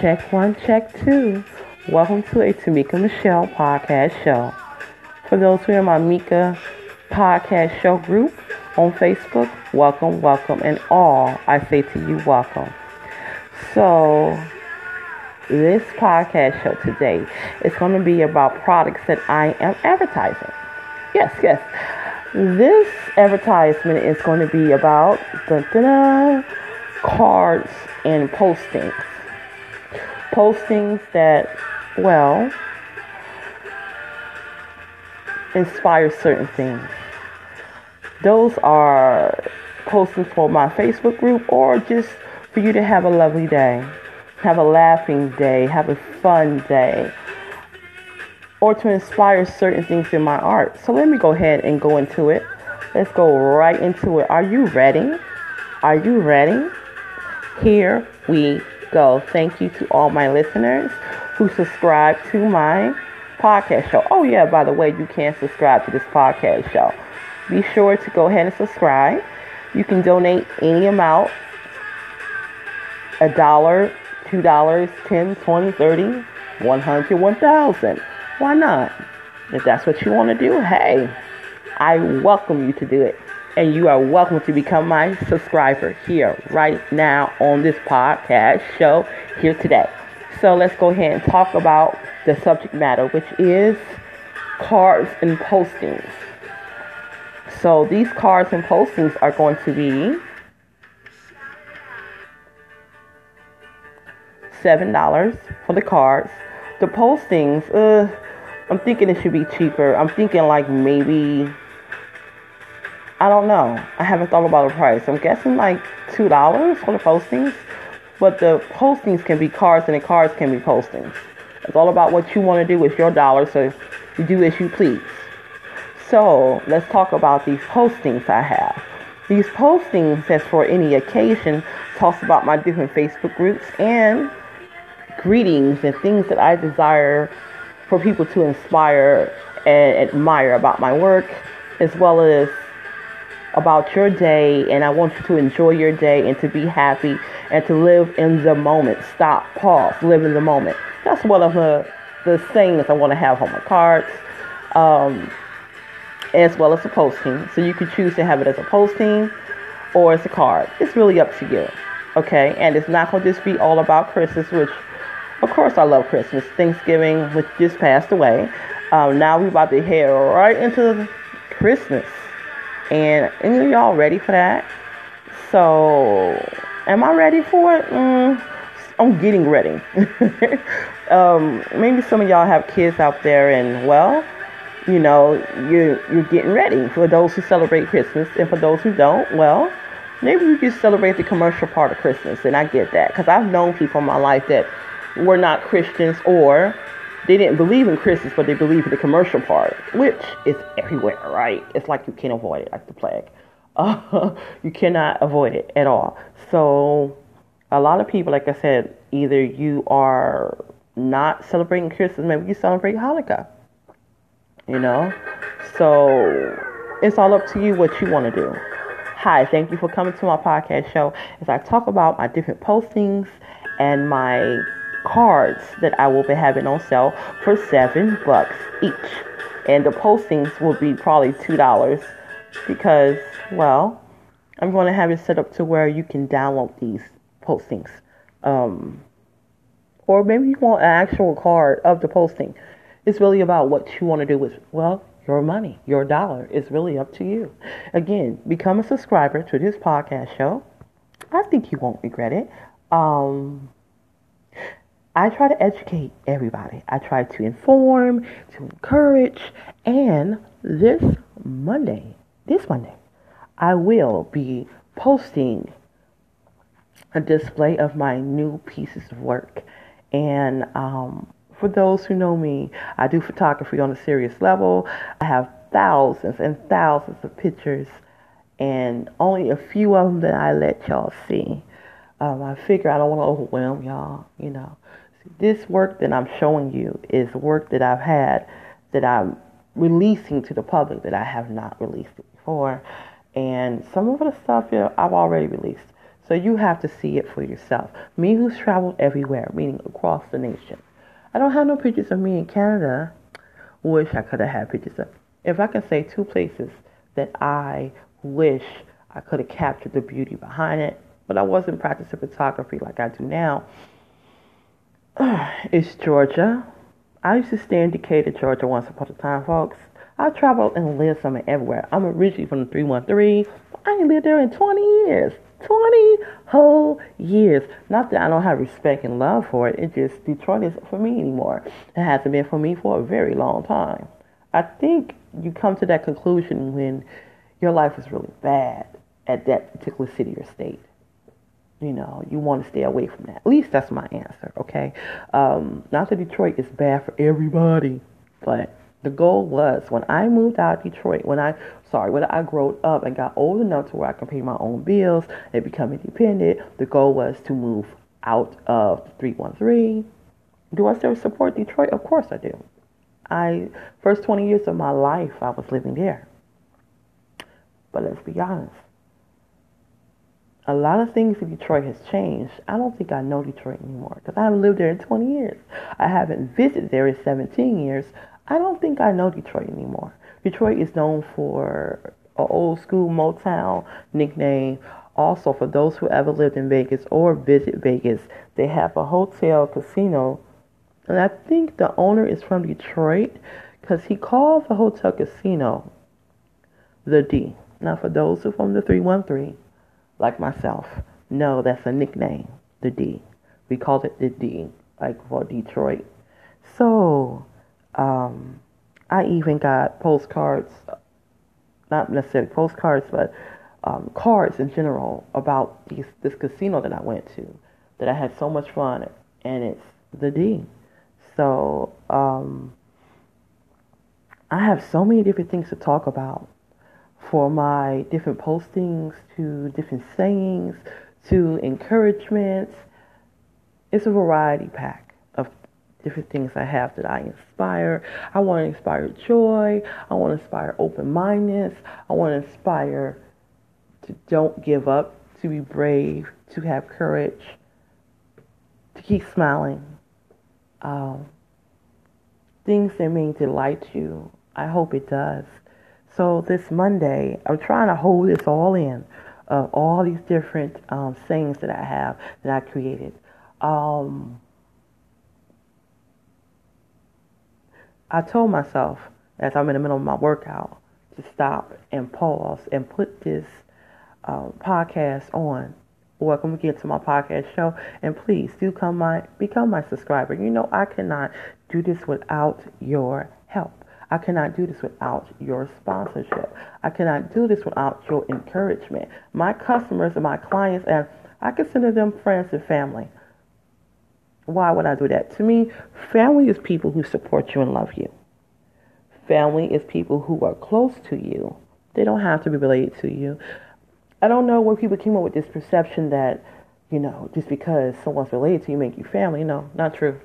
Check one, check two. Welcome to a Tamika Michelle podcast show. For those who are in my Mika podcast show group on Facebook, welcome, welcome, and all I say to you, welcome. So, this podcast show today is going to be about products that I am advertising. Yes, yes. This advertisement is going to be about dun, dun, dun, cards and postings postings that, well, inspire certain things. Those are postings for my Facebook group or just for you to have a lovely day, have a laughing day, have a fun day, or to inspire certain things in my art. So let me go ahead and go into it. Let's go right into it. Are you ready? Are you ready? Here we go. Thank you to all my listeners who subscribe to my podcast show. Oh, yeah, by the way, you can subscribe to this podcast show. Be sure to go ahead and subscribe. You can donate any amount a dollar, two dollars, ten, twenty, thirty, one hundred, one thousand. Why not? If that's what you want to do, hey, I welcome you to do it and you are welcome to become my subscriber here right now on this podcast show here today. So let's go ahead and talk about the subject matter, which is cards and postings. So these cards and postings are going to be seven dollars for the cards. The postings, uh, I'm thinking it should be cheaper. I'm thinking like maybe I don't know. I haven't thought about the price. I'm guessing like two dollars for the postings, but the postings can be cards and the cards can be postings. It's all about what you want to do with your dollar, so you do as you please. So let's talk about these postings I have. These postings, as for any occasion, talks about my different Facebook groups and greetings and things that I desire for people to inspire and admire about my work, as well as about your day and I want you to enjoy your day and to be happy and to live in the moment. Stop, pause, live in the moment. That's one of the, the things I want to have on my cards, um, as well as a posting. So you can choose to have it as a posting or as a card. It's really up to you. Okay, and it's not going to just be all about Christmas, which, of course, I love Christmas. Thanksgiving, which just passed away. Um, now we're about to head right into Christmas. And, and y'all ready for that? So, am I ready for it? Mm, I'm getting ready. um, maybe some of y'all have kids out there, and well, you know, you're you're getting ready for those who celebrate Christmas, and for those who don't, well, maybe you just celebrate the commercial part of Christmas, and I get that because I've known people in my life that were not Christians or they didn't believe in Christmas, but they believe in the commercial part, which is everywhere, right? It's like you can't avoid it, like the plague. Uh, you cannot avoid it at all. So, a lot of people, like I said, either you are not celebrating Christmas, maybe you celebrate Hanukkah. You know? So, it's all up to you what you want to do. Hi, thank you for coming to my podcast show as I talk about my different postings and my cards that I will be having on sale for seven bucks each. And the postings will be probably two dollars because, well, I'm going to have it set up to where you can download these postings. Um, or maybe you want an actual card of the posting. It's really about what you want to do with, well, your money, your dollar. It's really up to you. Again, become a subscriber to this podcast show. I think you won't regret it. Um, I try to educate everybody. I try to inform, to encourage, and this Monday, this Monday, I will be posting a display of my new pieces of work. And um, for those who know me, I do photography on a serious level. I have thousands and thousands of pictures, and only a few of them that I let y'all see. Um, I figure I don't want to overwhelm y'all, you know this work that I'm showing you is work that I've had that I'm releasing to the public that I have not released before. And some of the stuff you know, I've already released. So you have to see it for yourself. Me who's traveled everywhere, meaning across the nation. I don't have no pictures of me in Canada. Wish I could have had pictures of. If I can say two places that I wish I could have captured the beauty behind it, but I wasn't practicing photography like I do now, it's Georgia. I used to stay in Decatur, Georgia once upon a time, folks. I traveled and lived somewhere everywhere. I'm originally from the 313. I ain't lived there in 20 years. 20 whole years. Not that I don't have respect and love for it. It just, Detroit isn't for me anymore. It hasn't been for me for a very long time. I think you come to that conclusion when your life is really bad at that particular city or state. You know, you want to stay away from that. At least that's my answer, okay? Um, not that Detroit is bad for everybody, but the goal was when I moved out of Detroit, when I sorry, when I grew up and got old enough to where I could pay my own bills and become independent, the goal was to move out of 313. Do I still support Detroit? Of course I do. I first 20 years of my life I was living there. But let's be honest. A lot of things in Detroit has changed. I don't think I know Detroit anymore because I haven't lived there in 20 years. I haven't visited there in 17 years. I don't think I know Detroit anymore. Detroit is known for an old school Motown nickname. Also, for those who ever lived in Vegas or visit Vegas, they have a hotel casino. And I think the owner is from Detroit because he calls the hotel casino the D. Now, for those who from the 313, like myself, no, that's a nickname, the D. We call it the D, like for Detroit. So, um, I even got postcards, not necessarily postcards, but um, cards in general about these, this casino that I went to, that I had so much fun, and it's the D. So um, I have so many different things to talk about for my different postings to different sayings to encouragements. It's a variety pack of different things I have that I inspire. I want to inspire joy. I want to inspire open mindedness. I want to inspire to don't give up, to be brave, to have courage, to keep smiling. Um, things that mean delight you. I hope it does. So this Monday, I'm trying to hold this all in of all these different um, sayings that I have that I created. Um, I told myself as I'm in the middle of my workout to stop and pause and put this um, podcast on. Welcome again to my podcast show, and please do come my become my subscriber. You know I cannot do this without your. I cannot do this without your sponsorship. I cannot do this without your encouragement. My customers and my clients, and I consider them friends and family. Why would I do that? To me, family is people who support you and love you. Family is people who are close to you. They don't have to be related to you. I don't know where people came up with this perception that, you know, just because someone's related to you make you family. No, not true.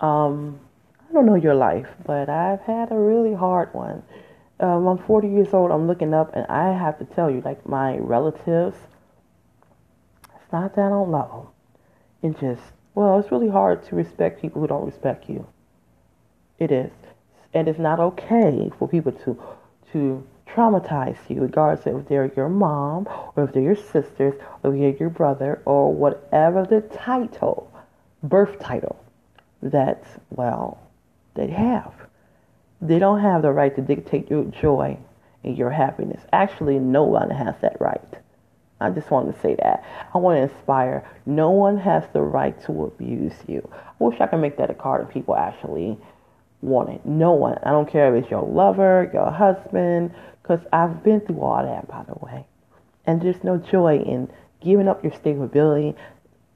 Um, I don't know your life, but I've had a really hard one. Um, I'm 40 years old. I'm looking up, and I have to tell you, like my relatives, it's not that I don't love them. It just well, it's really hard to respect people who don't respect you. It is. And it's not okay for people to to traumatize you, regardless if they're your mom or if they're your sisters or if they're your brother or whatever the title, birth title that, well, they have. They don't have the right to dictate your joy and your happiness. Actually, no one has that right. I just wanted to say that. I want to inspire. No one has the right to abuse you. I wish I could make that a card and people actually want it. No one. I don't care if it's your lover, your husband, because I've been through all that, by the way. And there's no joy in giving up your stability.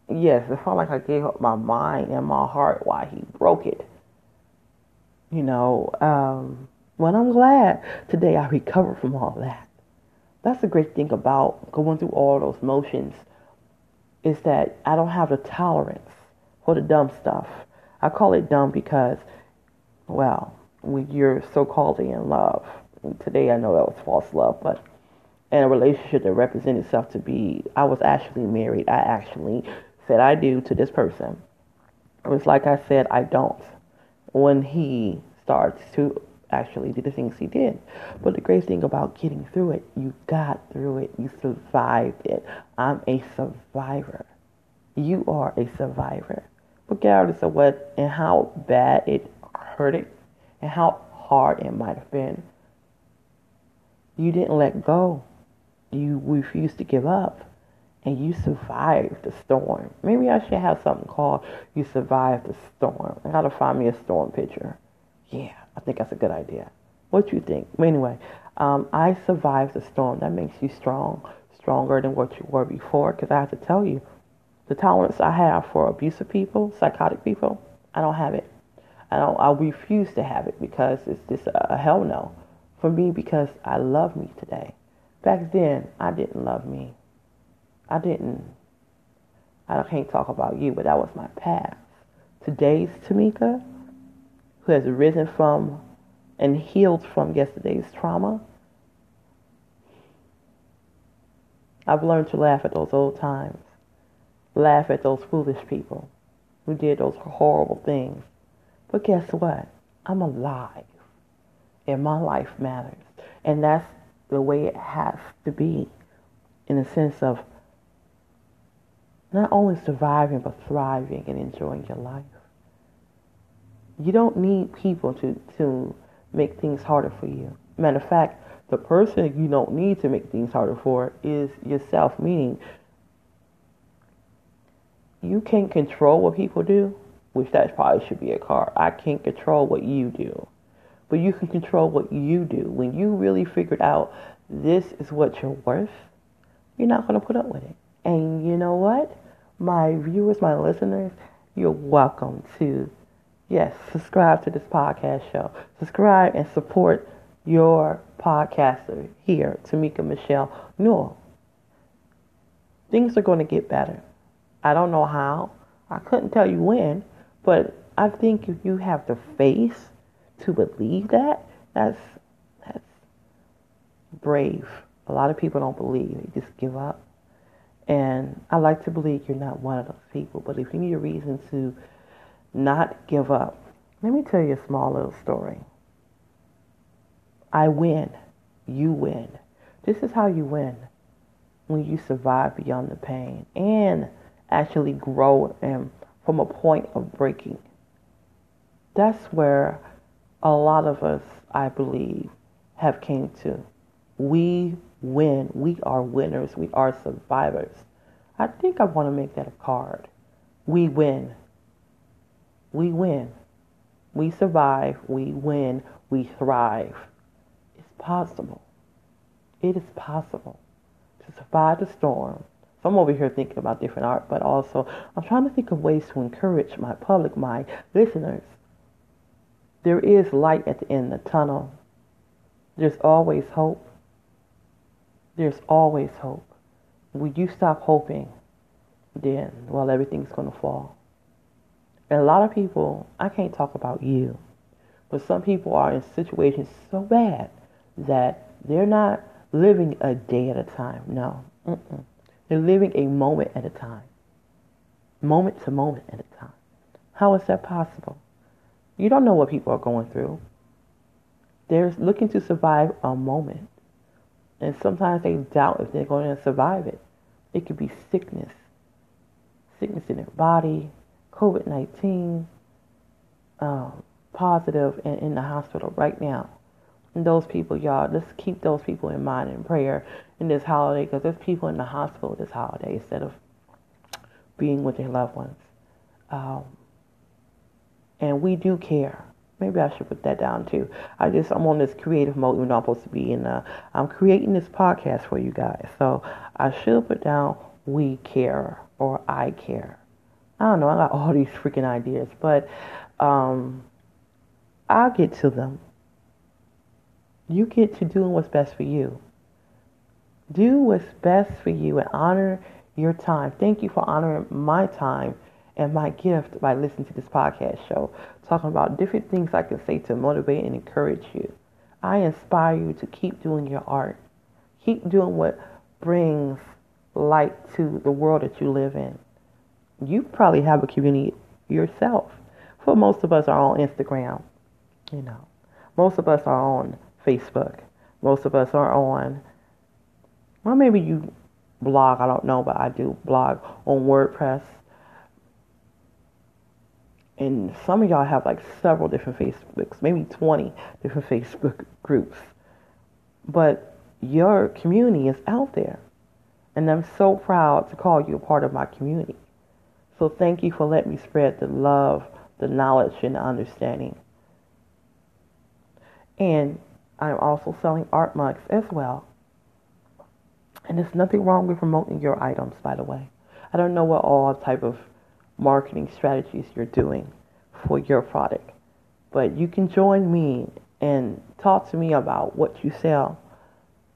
Yes, it felt like I gave up my mind and my heart while he broke it. You know, um, well, I'm glad today I recovered from all that that's the great thing about going through all those motions is that I don't have the tolerance for the dumb stuff. I call it dumb because, well, when you're so called in love, today I know that was false love, but in a relationship that represented itself to be I was actually married. I actually said I do to this person. It was like I said I don't when he starts to actually do the things he did. But the great thing about getting through it, you got through it, you survived it. I'm a survivor. You are a survivor. Regardless of what and how bad it hurted and how hard it might have been, you didn't let go. You refused to give up. And you survived the storm. Maybe I should have something called You Survived the Storm. I gotta find me a storm picture. Yeah, I think that's a good idea. What you think? Anyway, um, I survived the storm. That makes you strong, stronger than what you were before. Because I have to tell you, the tolerance I have for abusive people, psychotic people, I don't have it. I don't. I refuse to have it because it's just a, a hell no for me because I love me today. Back then, I didn't love me. I didn't. I can't talk about you, but that was my past. Today's Tamika, who has risen from and healed from yesterday's trauma, I've learned to laugh at those old times, laugh at those foolish people who did those horrible things. But guess what? I'm alive and my life matters. And that's the way it has to be in the sense of not only surviving but thriving and enjoying your life. You don't need people to, to make things harder for you. Matter of fact, the person you don't need to make things harder for is yourself, meaning you can't control what people do, which that probably should be a card. I can't control what you do but you can control what you do. When you really figured out this is what you're worth, you're not going to put up with it. And you know what? My viewers, my listeners, you're welcome to, yes, subscribe to this podcast show. Subscribe and support your podcaster here, Tamika Michelle Newell. Things are going to get better. I don't know how. I couldn't tell you when, but I think if you have the faith to believe that, that's that's brave. A lot of people don't believe; they just give up. And I like to believe you're not one of those people. But if you need a reason to not give up, let me tell you a small little story. I win. You win. This is how you win when you survive beyond the pain and actually grow and from a point of breaking. That's where a lot of us, I believe, have came to. We win. We are winners. We are survivors. I think I want to make that a card. We win. We win. We survive. We win. We thrive. It's possible. It is possible to survive the storm. So I'm over here thinking about different art, but also I'm trying to think of ways to encourage my public, my listeners, there is light at the end of the tunnel. There's always hope. There's always hope. When you stop hoping, then, well, everything's going to fall. And a lot of people, I can't talk about you, but some people are in situations so bad that they're not living a day at a time. No. Mm-mm. They're living a moment at a time. Moment to moment at a time. How is that possible? You don't know what people are going through. They're looking to survive a moment. And sometimes they doubt if they're going to survive it. It could be sickness, sickness in their body, COVID 19, um, positive, and in the hospital right now. And those people, y'all, let's keep those people in mind in prayer in this holiday because there's people in the hospital this holiday instead of being with their loved ones. Um, and we do care. Maybe I should put that down too. I just I'm on this creative mode when I'm supposed to be in. Uh, I'm creating this podcast for you guys, so I should put down we care or I care. I don't know. I got all these freaking ideas, but um, I'll get to them. You get to doing what's best for you. Do what's best for you and honor your time. Thank you for honoring my time and my gift by listening to this podcast show, talking about different things I can say to motivate and encourage you. I inspire you to keep doing your art, Keep doing what brings light to the world that you live in. You probably have a community yourself. For most of us are on Instagram, you know. Most of us are on Facebook. Most of us are on well maybe you blog, I don't know, but I do blog on WordPress. And some of y'all have like several different Facebooks, maybe 20 different Facebook groups. But your community is out there. And I'm so proud to call you a part of my community. So thank you for letting me spread the love, the knowledge, and the understanding. And I'm also selling art mugs as well. And there's nothing wrong with promoting your items, by the way. I don't know what all type of marketing strategies you're doing for your product, but you can join me and talk to me about what you sell.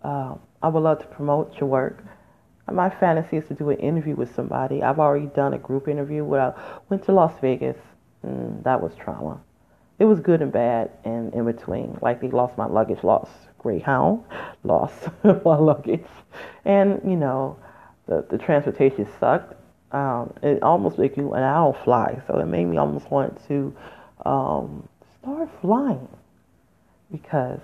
Uh, I would love to promote your work. My fantasy is to do an interview with somebody. I've already done a group interview where I went to Las Vegas. and that was trauma. It was good and bad and in between. Like they lost my luggage, lost Greyhound, lost my luggage, and you know, the the transportation sucked. Um, it almost made you, I don't fly, so it made me almost want to um, start flying because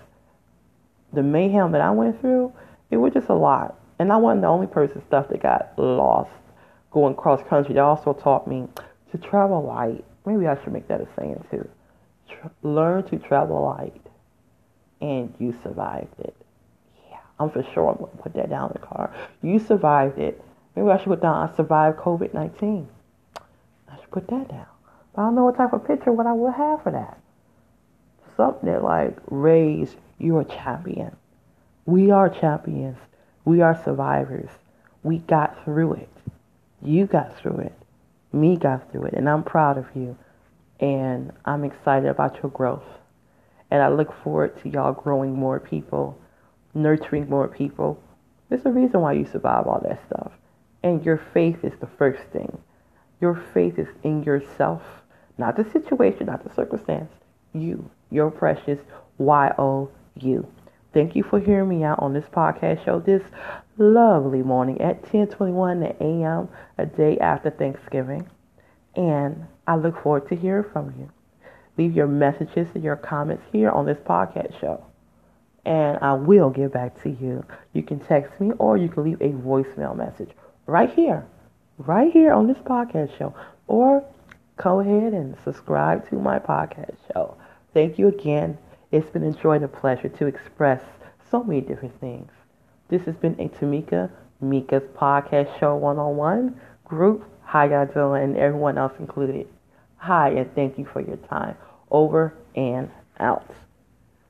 the mayhem that I went through, it was just a lot. And I wasn't the only person stuff that got lost going cross country. They also taught me to travel light. Maybe I should make that a saying too. Tra- learn to travel light, and you survived it. Yeah, I'm for sure I'm gonna put that down in the car. You survived it. Maybe I should put down I survived COVID 19. I should put that down. But I don't know what type of picture what I would have for that. Something like raise you're a champion. We are champions. We are survivors. We got through it. You got through it. Me got through it. And I'm proud of you. And I'm excited about your growth. And I look forward to y'all growing more people, nurturing more people. There's a reason why you survive all that stuff. And your faith is the first thing. Your faith is in yourself, not the situation, not the circumstance. You, your precious Y O U. Thank you for hearing me out on this podcast show this lovely morning at 10:21 a.m. a day after Thanksgiving. And I look forward to hearing from you. Leave your messages and your comments here on this podcast show. And I will get back to you. You can text me or you can leave a voicemail message right here, right here on this podcast show. Or go ahead and subscribe to my podcast show. Thank you again. It's been a joy and a pleasure to express so many different things. This has been a Tamika Mika's podcast show one on one group. Hi, y'all? And everyone else included. Hi, and thank you for your time. Over and out.